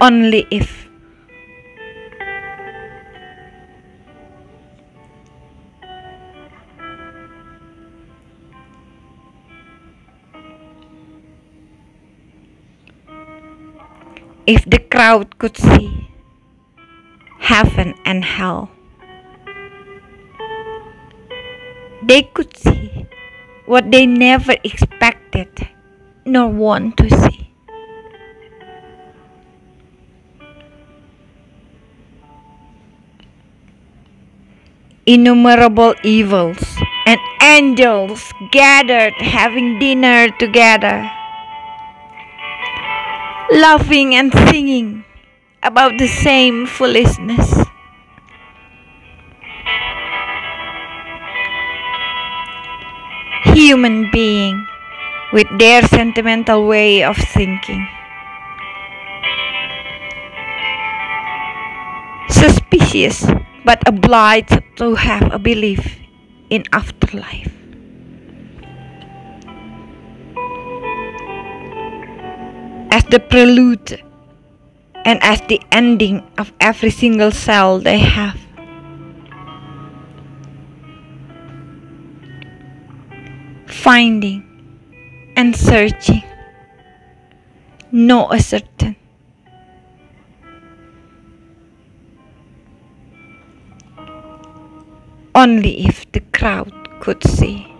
only if. If the crowd could see heaven and hell, they could see what they never expected nor want to see. Innumerable evils and angels gathered having dinner together, laughing and singing about the same foolishness. Human being with their sentimental way of thinking. Suspicious but obliged to have a belief in afterlife. As the prelude and as the ending of every single cell they have. Finding and searching, no certain. Only if the crowd could see.